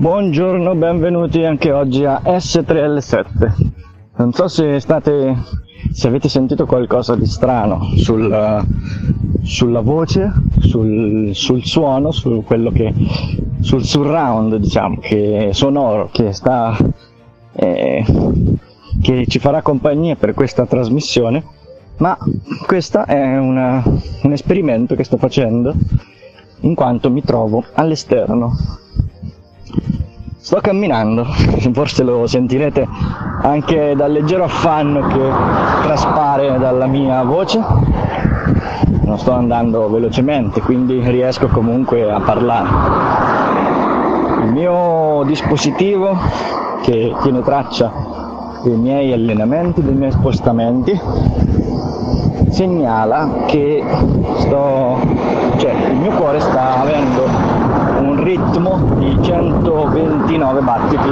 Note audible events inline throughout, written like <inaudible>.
Buongiorno, benvenuti anche oggi a S3L7. Non so se state, se avete sentito qualcosa di strano sul, sulla voce, sul, sul suono, su che, sul surround, diciamo, che sonoro che sta, eh, che ci farà compagnia per questa trasmissione, ma questo è una, un esperimento che sto facendo in quanto mi trovo all'esterno Sto camminando, <laughs> forse lo sentirete anche dal leggero affanno che traspare dalla mia voce. Non sto andando velocemente, quindi riesco comunque a parlare. Il mio dispositivo che tiene traccia dei miei allenamenti, dei miei spostamenti, segnala che sto, cioè il mio cuore sta avendo ritmo di 129 battiti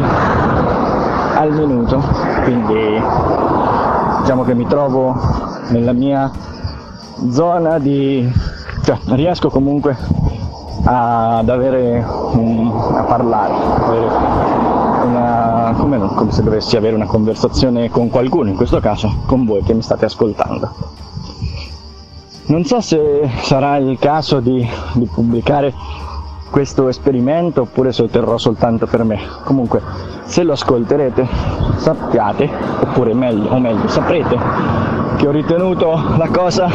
al minuto. Quindi diciamo che mi trovo nella mia zona di cioè riesco comunque ad avere un, a parlare avere una, come, come se dovessi avere una conversazione con qualcuno in questo caso con voi che mi state ascoltando. Non so se sarà il caso di, di pubblicare questo esperimento oppure se lo terrò soltanto per me. Comunque, se lo ascolterete, sappiate, oppure meglio, o meglio, saprete che ho ritenuto la cosa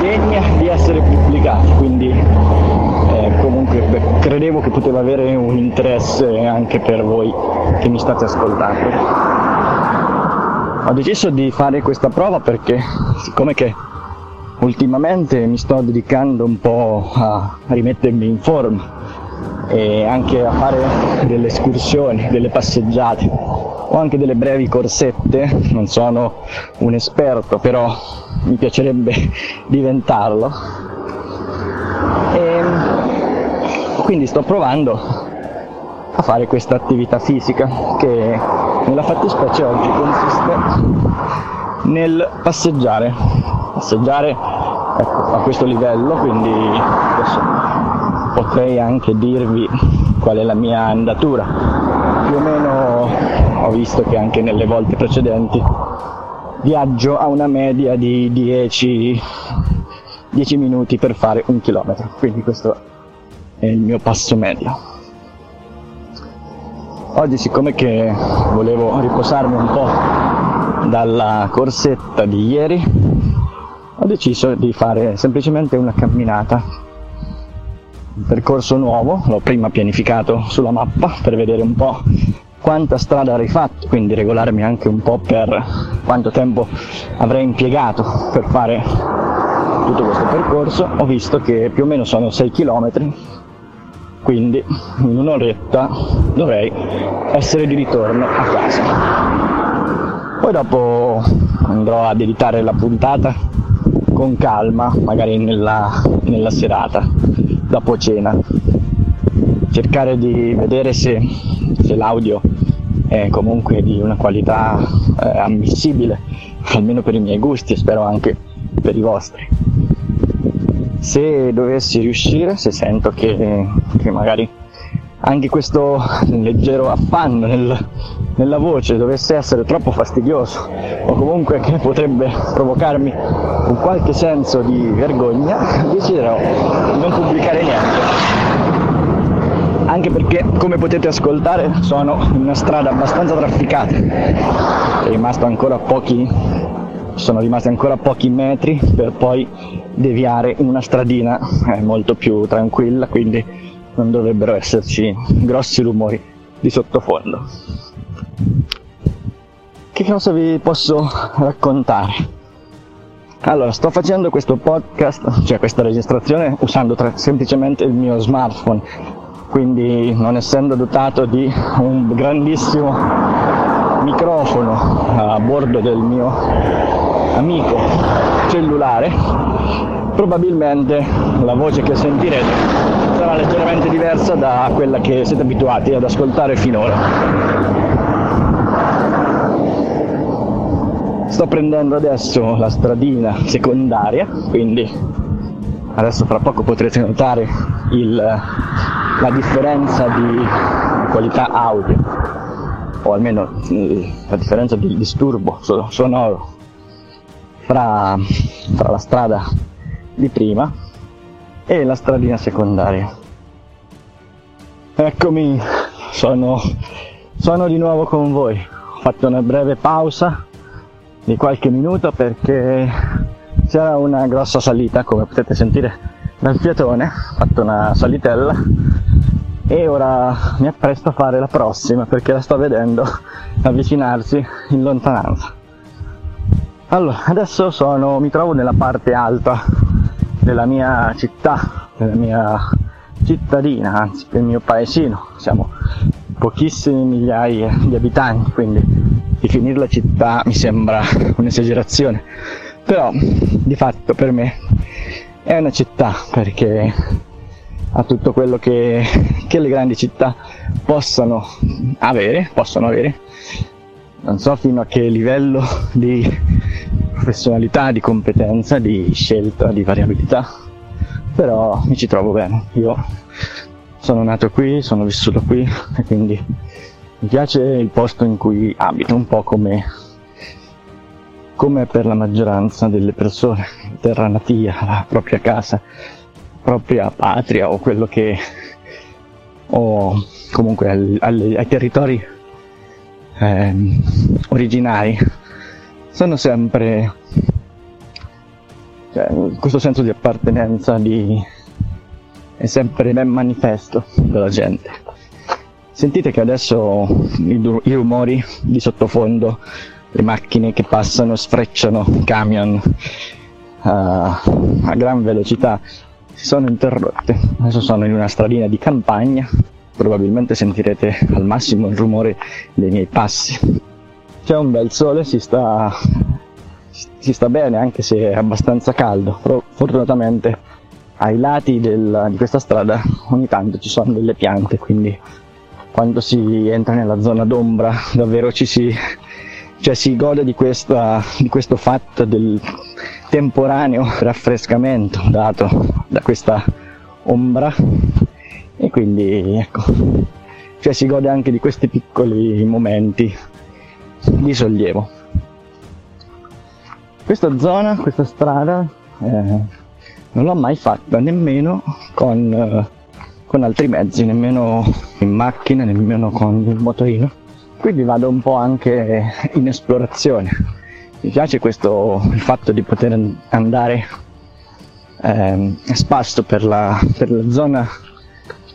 degna di essere pubblicata, quindi eh, comunque beh, credevo che poteva avere un interesse anche per voi che mi state ascoltando. Ho deciso di fare questa prova perché siccome che ultimamente mi sto dedicando un po' a rimettermi in forma e anche a fare delle escursioni, delle passeggiate o anche delle brevi corsette, non sono un esperto però mi piacerebbe <laughs> diventarlo. E quindi sto provando a fare questa attività fisica che nella fattispecie oggi consiste nel passeggiare passeggiare ecco, a questo livello, quindi adesso potrei anche dirvi qual è la mia andatura. Più o meno ho visto che anche nelle volte precedenti viaggio a una media di 10, 10 minuti per fare un chilometro, quindi questo è il mio passo medio. Oggi siccome che volevo riposarmi un po' dalla corsetta di ieri, ho deciso di fare semplicemente una camminata. Un percorso nuovo, l'ho prima pianificato sulla mappa per vedere un po' quanta strada avrei fatto, quindi regolarmi anche un po' per quanto tempo avrei impiegato per fare tutto questo percorso. Ho visto che più o meno sono 6 km, quindi in un'oretta dovrei essere di ritorno a casa. Poi dopo andrò ad editare la puntata con calma, magari nella, nella serata, dopo cena. Cercare di vedere se, se l'audio è comunque di una qualità eh, ammissibile, almeno per i miei gusti e spero anche per i vostri. Se dovessi riuscire, se sento che, che magari anche questo leggero affanno nel, nella voce dovesse essere troppo fastidioso o comunque che potrebbe provocarmi un qualche senso di vergogna, <laughs> deciderò di non pubblicare niente. Anche perché, come potete ascoltare, sono in una strada abbastanza trafficata. È rimasto ancora pochi, sono rimasti ancora pochi metri per poi deviare una stradina eh, molto più tranquilla, quindi non dovrebbero esserci grossi rumori di sottofondo. Che cosa vi posso raccontare? Allora, sto facendo questo podcast, cioè questa registrazione, usando tra- semplicemente il mio smartphone, quindi non essendo dotato di un grandissimo microfono a bordo del mio amico cellulare, probabilmente la voce che sentirete sarà leggermente diversa da quella che siete abituati ad ascoltare finora. Sto prendendo adesso la stradina secondaria, quindi adesso fra poco potrete notare il, la differenza di qualità audio, o almeno eh, la differenza di disturbo sonoro fra, fra la strada di prima e la stradina secondaria. Eccomi, sono, sono di nuovo con voi. Ho fatto una breve pausa di qualche minuto perché c'era una grossa salita, come potete sentire dal fiatone, ho fatto una salitella e ora mi appresto a fare la prossima perché la sto vedendo avvicinarsi in lontananza. Allora, adesso sono, mi trovo nella parte alta della mia città, della mia cittadina, anzi del mio paesino, siamo pochissime migliaia di abitanti, quindi definirla città mi sembra un'esagerazione, però di fatto per me è una città perché ha tutto quello che, che le grandi città possano avere, possono avere, non so fino a che livello di professionalità, di competenza, di scelta, di variabilità, però mi ci trovo bene. Io sono nato qui, sono vissuto qui e quindi mi piace il posto in cui abito, un po' come, come per la maggioranza delle persone, terra natia, la propria casa, la propria patria o quello che o comunque ai, ai, ai territori eh, originari sono sempre cioè, questo senso di appartenenza di, è sempre ben manifesto della gente. Sentite che adesso i, i rumori di sottofondo, le macchine che passano, sfrecciano, camion uh, a gran velocità, si sono interrotte. Adesso sono in una stradina di campagna, probabilmente sentirete al massimo il rumore dei miei passi. C'è un bel sole, si sta, si sta bene anche se è abbastanza caldo, però fortunatamente ai lati del, di questa strada ogni tanto ci sono delle piante, quindi quando si entra nella zona d'ombra <laughs> davvero ci si, cioè si gode di, questa, di questo fatto del temporaneo raffrescamento dato da questa ombra e quindi ecco, cioè si gode anche di questi piccoli momenti di sollievo. Questa zona, questa strada, eh, non l'ho mai fatta nemmeno con, eh, con altri mezzi, nemmeno in macchina, nemmeno con il motorino. Quindi vado un po' anche in esplorazione. Mi piace questo, il fatto di poter andare eh, a spasso per la, per la zona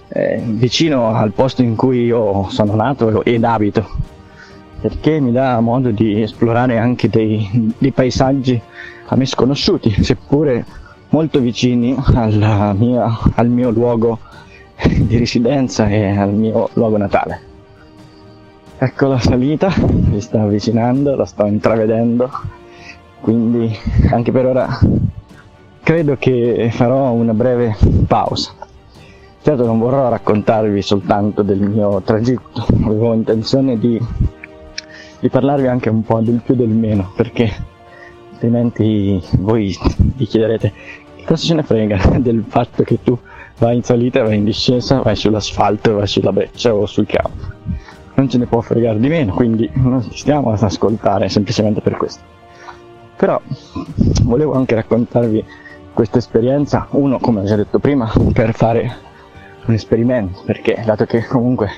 eh, vicino al posto in cui io sono nato ed abito perché mi dà modo di esplorare anche dei, dei paesaggi a me sconosciuti, seppure molto vicini mia, al mio luogo <laughs> di residenza e al mio luogo natale. Ecco la salita, si sta avvicinando, la sto intravedendo, quindi anche per ora credo che farò una breve pausa. Certo non vorrò raccontarvi soltanto del mio tragitto, avevo intenzione di di parlarvi anche un po' del più del meno, perché altrimenti voi vi chiederete cosa ce ne frega <laughs> del fatto che tu vai in salita, vai in discesa, vai sull'asfalto, vai sulla breccia o sul campo. Non ce ne può fregare di meno, quindi non stiamo ad ascoltare semplicemente per questo. Però volevo anche raccontarvi questa esperienza, uno come ho già detto prima, per fare un esperimento, perché dato che comunque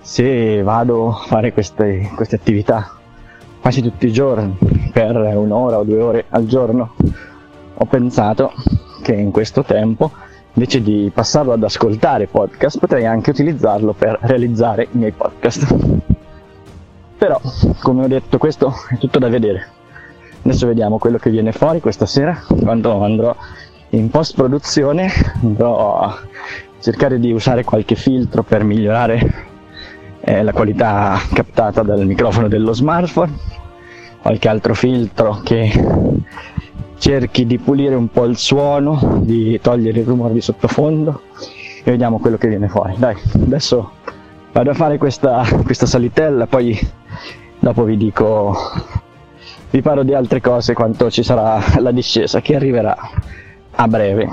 se vado a fare queste, queste attività quasi tutti i giorni per un'ora o due ore al giorno, ho pensato che in questo tempo invece di passarlo ad ascoltare podcast potrei anche utilizzarlo per realizzare i miei podcast. Però, come ho detto, questo è tutto da vedere. Adesso vediamo quello che viene fuori questa sera, quando andrò in post produzione, andrò a cercare di usare qualche filtro per migliorare eh, la qualità captata dal microfono dello smartphone, qualche altro filtro che cerchi di pulire un po' il suono, di togliere il rumore di sottofondo e vediamo quello che viene fuori. Dai, adesso vado a fare questa, questa salitella, poi dopo vi dico, vi parlo di altre cose quanto ci sarà la discesa che arriverà a breve.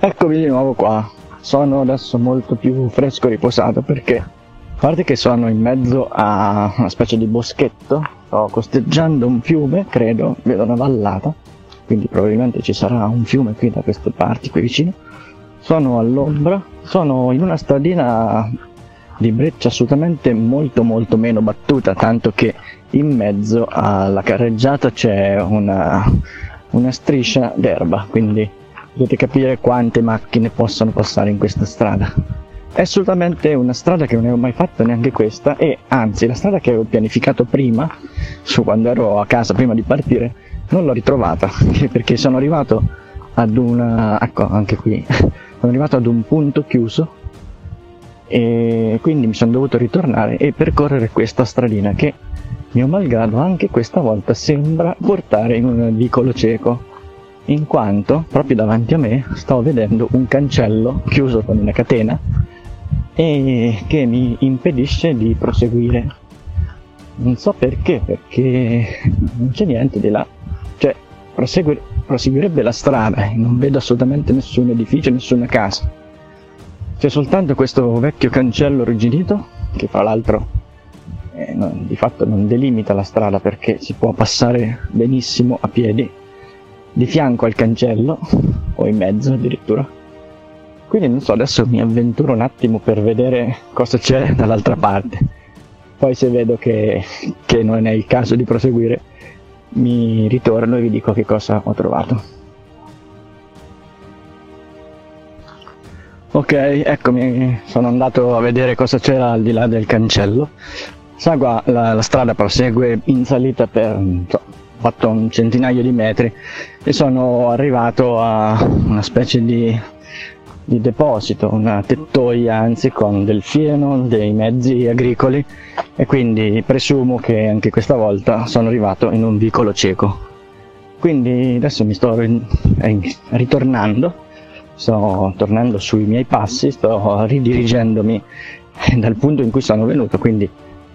Eccomi di nuovo qua. Sono adesso molto più fresco e riposato perché, a parte che sono in mezzo a una specie di boschetto, sto costeggiando un fiume, credo, vedo una vallata, quindi probabilmente ci sarà un fiume qui da queste parti, qui vicino. Sono all'ombra, sono in una stradina di breccia assolutamente molto molto meno battuta, tanto che in mezzo alla carreggiata c'è una, una striscia d'erba, quindi potete capire quante macchine possono passare in questa strada. È assolutamente una strada che non avevo mai fatto neanche questa e anzi la strada che avevo pianificato prima, su quando ero a casa prima di partire, non l'ho ritrovata <laughs> perché sono arrivato ad una ecco anche qui <laughs> sono arrivato ad un punto chiuso e quindi mi sono dovuto ritornare e percorrere questa stradina che mio malgrado anche questa volta sembra portare in un vicolo cieco in quanto proprio davanti a me sto vedendo un cancello chiuso con una catena e che mi impedisce di proseguire. Non so perché perché non c'è niente di là. Cioè proseguir- proseguirebbe la strada e non vedo assolutamente nessun edificio nessuna casa. C'è soltanto questo vecchio cancello rigidito che fra l'altro eh, no, di fatto non delimita la strada perché si può passare benissimo a piedi di fianco al cancello o in mezzo addirittura. Quindi non so, adesso mi avventuro un attimo per vedere cosa c'è <laughs> dall'altra parte. Poi se vedo che, che non è il caso di proseguire, mi ritorno e vi dico che cosa ho trovato. Ok, eccomi, sono andato a vedere cosa c'era al di là del cancello. Sa la, la strada prosegue in salita per so, fatto un centinaio di metri e sono arrivato a una specie di, di deposito, una tettoia anzi con del fieno, dei mezzi agricoli e quindi presumo che anche questa volta sono arrivato in un vicolo cieco. Quindi adesso mi sto ritornando, sto tornando sui miei passi, sto ridirigendomi dal punto in cui sono venuto, quindi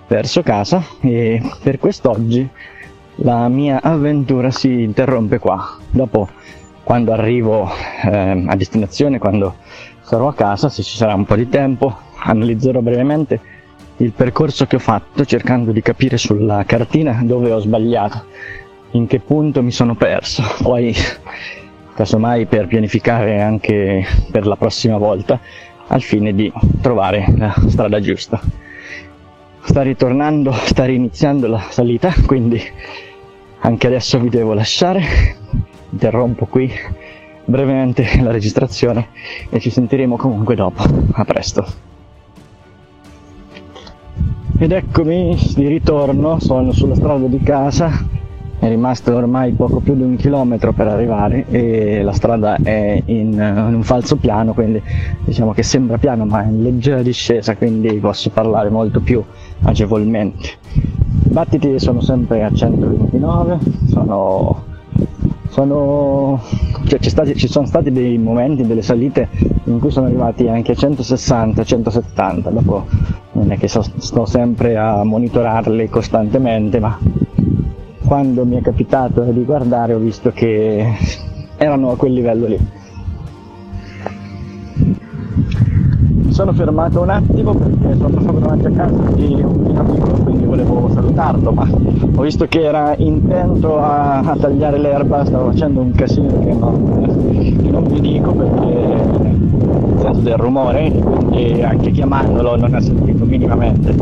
verso casa e per quest'oggi la mia avventura si interrompe qua. Dopo, quando arrivo eh, a destinazione, quando sarò a casa, se ci sarà un po' di tempo, analizzerò brevemente il percorso che ho fatto cercando di capire sulla cartina dove ho sbagliato, in che punto mi sono perso. Poi, casomai per pianificare anche per la prossima volta, al fine di trovare la strada giusta. Sta ritornando, sta riniziando la salita, quindi anche adesso vi devo lasciare, interrompo qui brevemente <laughs> la registrazione e ci sentiremo comunque dopo. A presto. Ed eccomi di ritorno, sono sulla strada di casa, è rimasto ormai poco più di un chilometro per arrivare e la strada è in, in un falso piano, quindi diciamo che sembra piano ma è in leggera discesa, quindi posso parlare molto più agevolmente. I battiti sono sempre a 129, sono, sono cioè stati, ci sono stati dei momenti, delle salite in cui sono arrivati anche a 160, 170, dopo non è che so, sto sempre a monitorarli costantemente, ma quando mi è capitato di guardare ho visto che erano a quel livello lì. Sono fermato un attimo perché sono passato davanti a casa di un mio amico, quindi volevo salutarlo, ma ho visto che era intento a, a tagliare l'erba, stava facendo un casino che non, che non vi dico perché nel senso del rumore, quindi anche chiamandolo non ha sentito minimamente.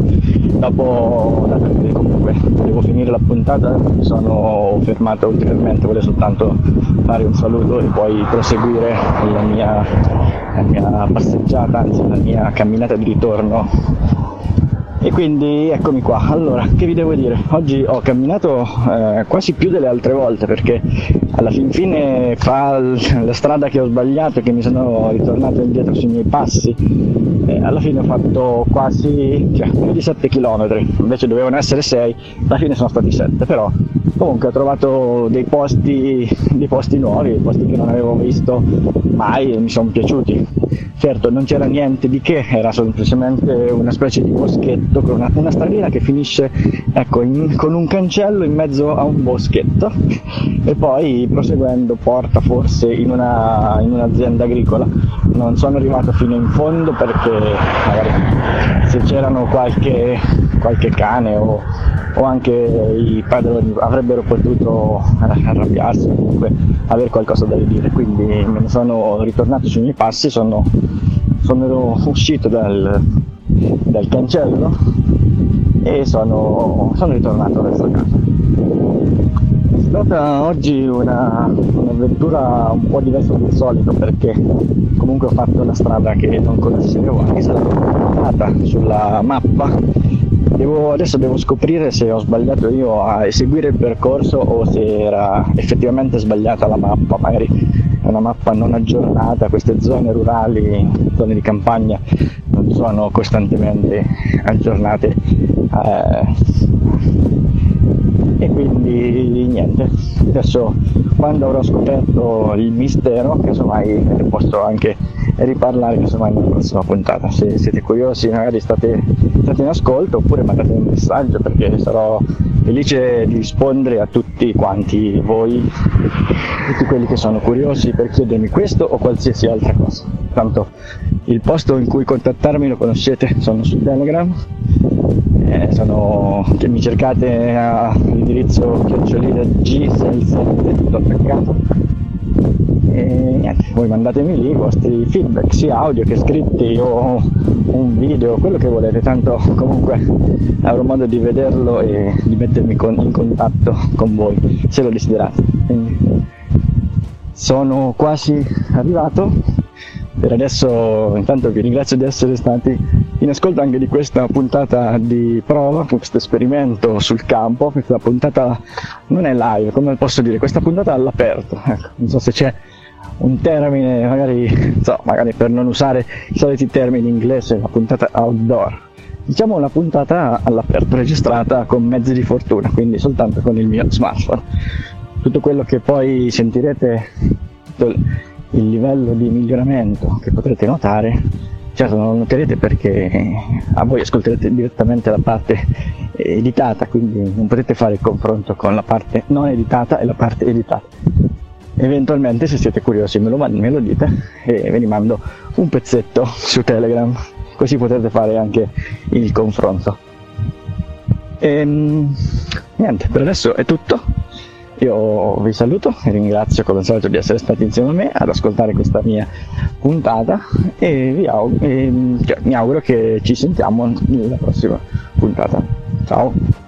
Dopo, comunque devo finire la puntata, mi sono fermato ulteriormente, volevo soltanto fare un saluto e poi proseguire la mia, la mia passeggiata, anzi la mia camminata di ritorno e quindi eccomi qua. Allora, che vi devo dire? Oggi ho camminato eh, quasi più delle altre volte perché alla fin fine fa la strada che ho sbagliato, che mi sono ritornato indietro sui miei passi, eh, alla fine ho fatto quasi cioè, più di 7 km, invece dovevano essere 6, alla fine sono stati 7, però comunque ho trovato dei posti, dei posti nuovi, posti che non avevo visto mai e mi sono piaciuti Certo, non c'era niente di che, era semplicemente una specie di boschetto con una, una stradina che finisce ecco, in, con un cancello in mezzo a un boschetto e poi proseguendo porta forse in, una, in un'azienda agricola. Non sono arrivato fino in fondo perché magari se c'erano qualche, qualche cane o, o anche i padroni avrebbero potuto arrabbiarsi o comunque avere qualcosa da dire, quindi me ne sono ritornato sui miei passi, sono, sono uscito dal, dal cancello e sono, sono ritornato verso casa. È stata oggi una, un'avventura un po' diversa dal solito perché comunque ho fatto una strada che non conoscevo, anche se l'avevo guardata sulla mappa Devo, adesso devo scoprire se ho sbagliato io a eseguire il percorso o se era effettivamente sbagliata la mappa, magari una mappa non aggiornata, queste zone rurali, zone di campagna non sono costantemente aggiornate. Eh, e quindi niente, adesso quando avrò scoperto il mistero, casomai posso anche riparlare casomai nella prossima puntata. Se siete curiosi magari state, state in ascolto oppure mandate un messaggio perché sarò felice di rispondere a tutti quanti voi, tutti quelli che sono curiosi per chiedermi questo o qualsiasi altra cosa. Tanto il posto in cui contattarmi lo conoscete, sono su Telegram, eh, sono, che mi cercate all'indirizzo chiocciolina G67 tutto attaccato. E niente, voi mandatemi lì i vostri feedback, sia audio che scritti o un video, quello che volete, tanto comunque avrò modo di vederlo e di mettermi con, in contatto con voi, se lo desiderate. Quindi sono quasi arrivato, per adesso intanto vi ringrazio di essere stati in ascolto anche di questa puntata di prova, questo esperimento sul campo, questa puntata non è live, come posso dire, questa puntata all'aperto, ecco, non so se c'è un termine, magari, so, magari per non usare i soliti termini in inglese, una puntata outdoor. Diciamo una puntata all'aperto, registrata con mezzi di fortuna, quindi soltanto con il mio smartphone. Tutto quello che poi sentirete, il livello di miglioramento che potrete notare, certo non lo noterete perché a voi ascolterete direttamente la parte editata, quindi non potete fare il confronto con la parte non editata e la parte editata eventualmente se siete curiosi me lo, me lo dite e ve ne mando un pezzetto su Telegram, così potete fare anche il confronto. E, ehm, niente, per adesso è tutto. Io vi saluto e ringrazio come al solito di essere stati insieme a me ad ascoltare questa mia puntata e, auguro, e cioè, mi auguro che ci sentiamo nella prossima puntata. Ciao!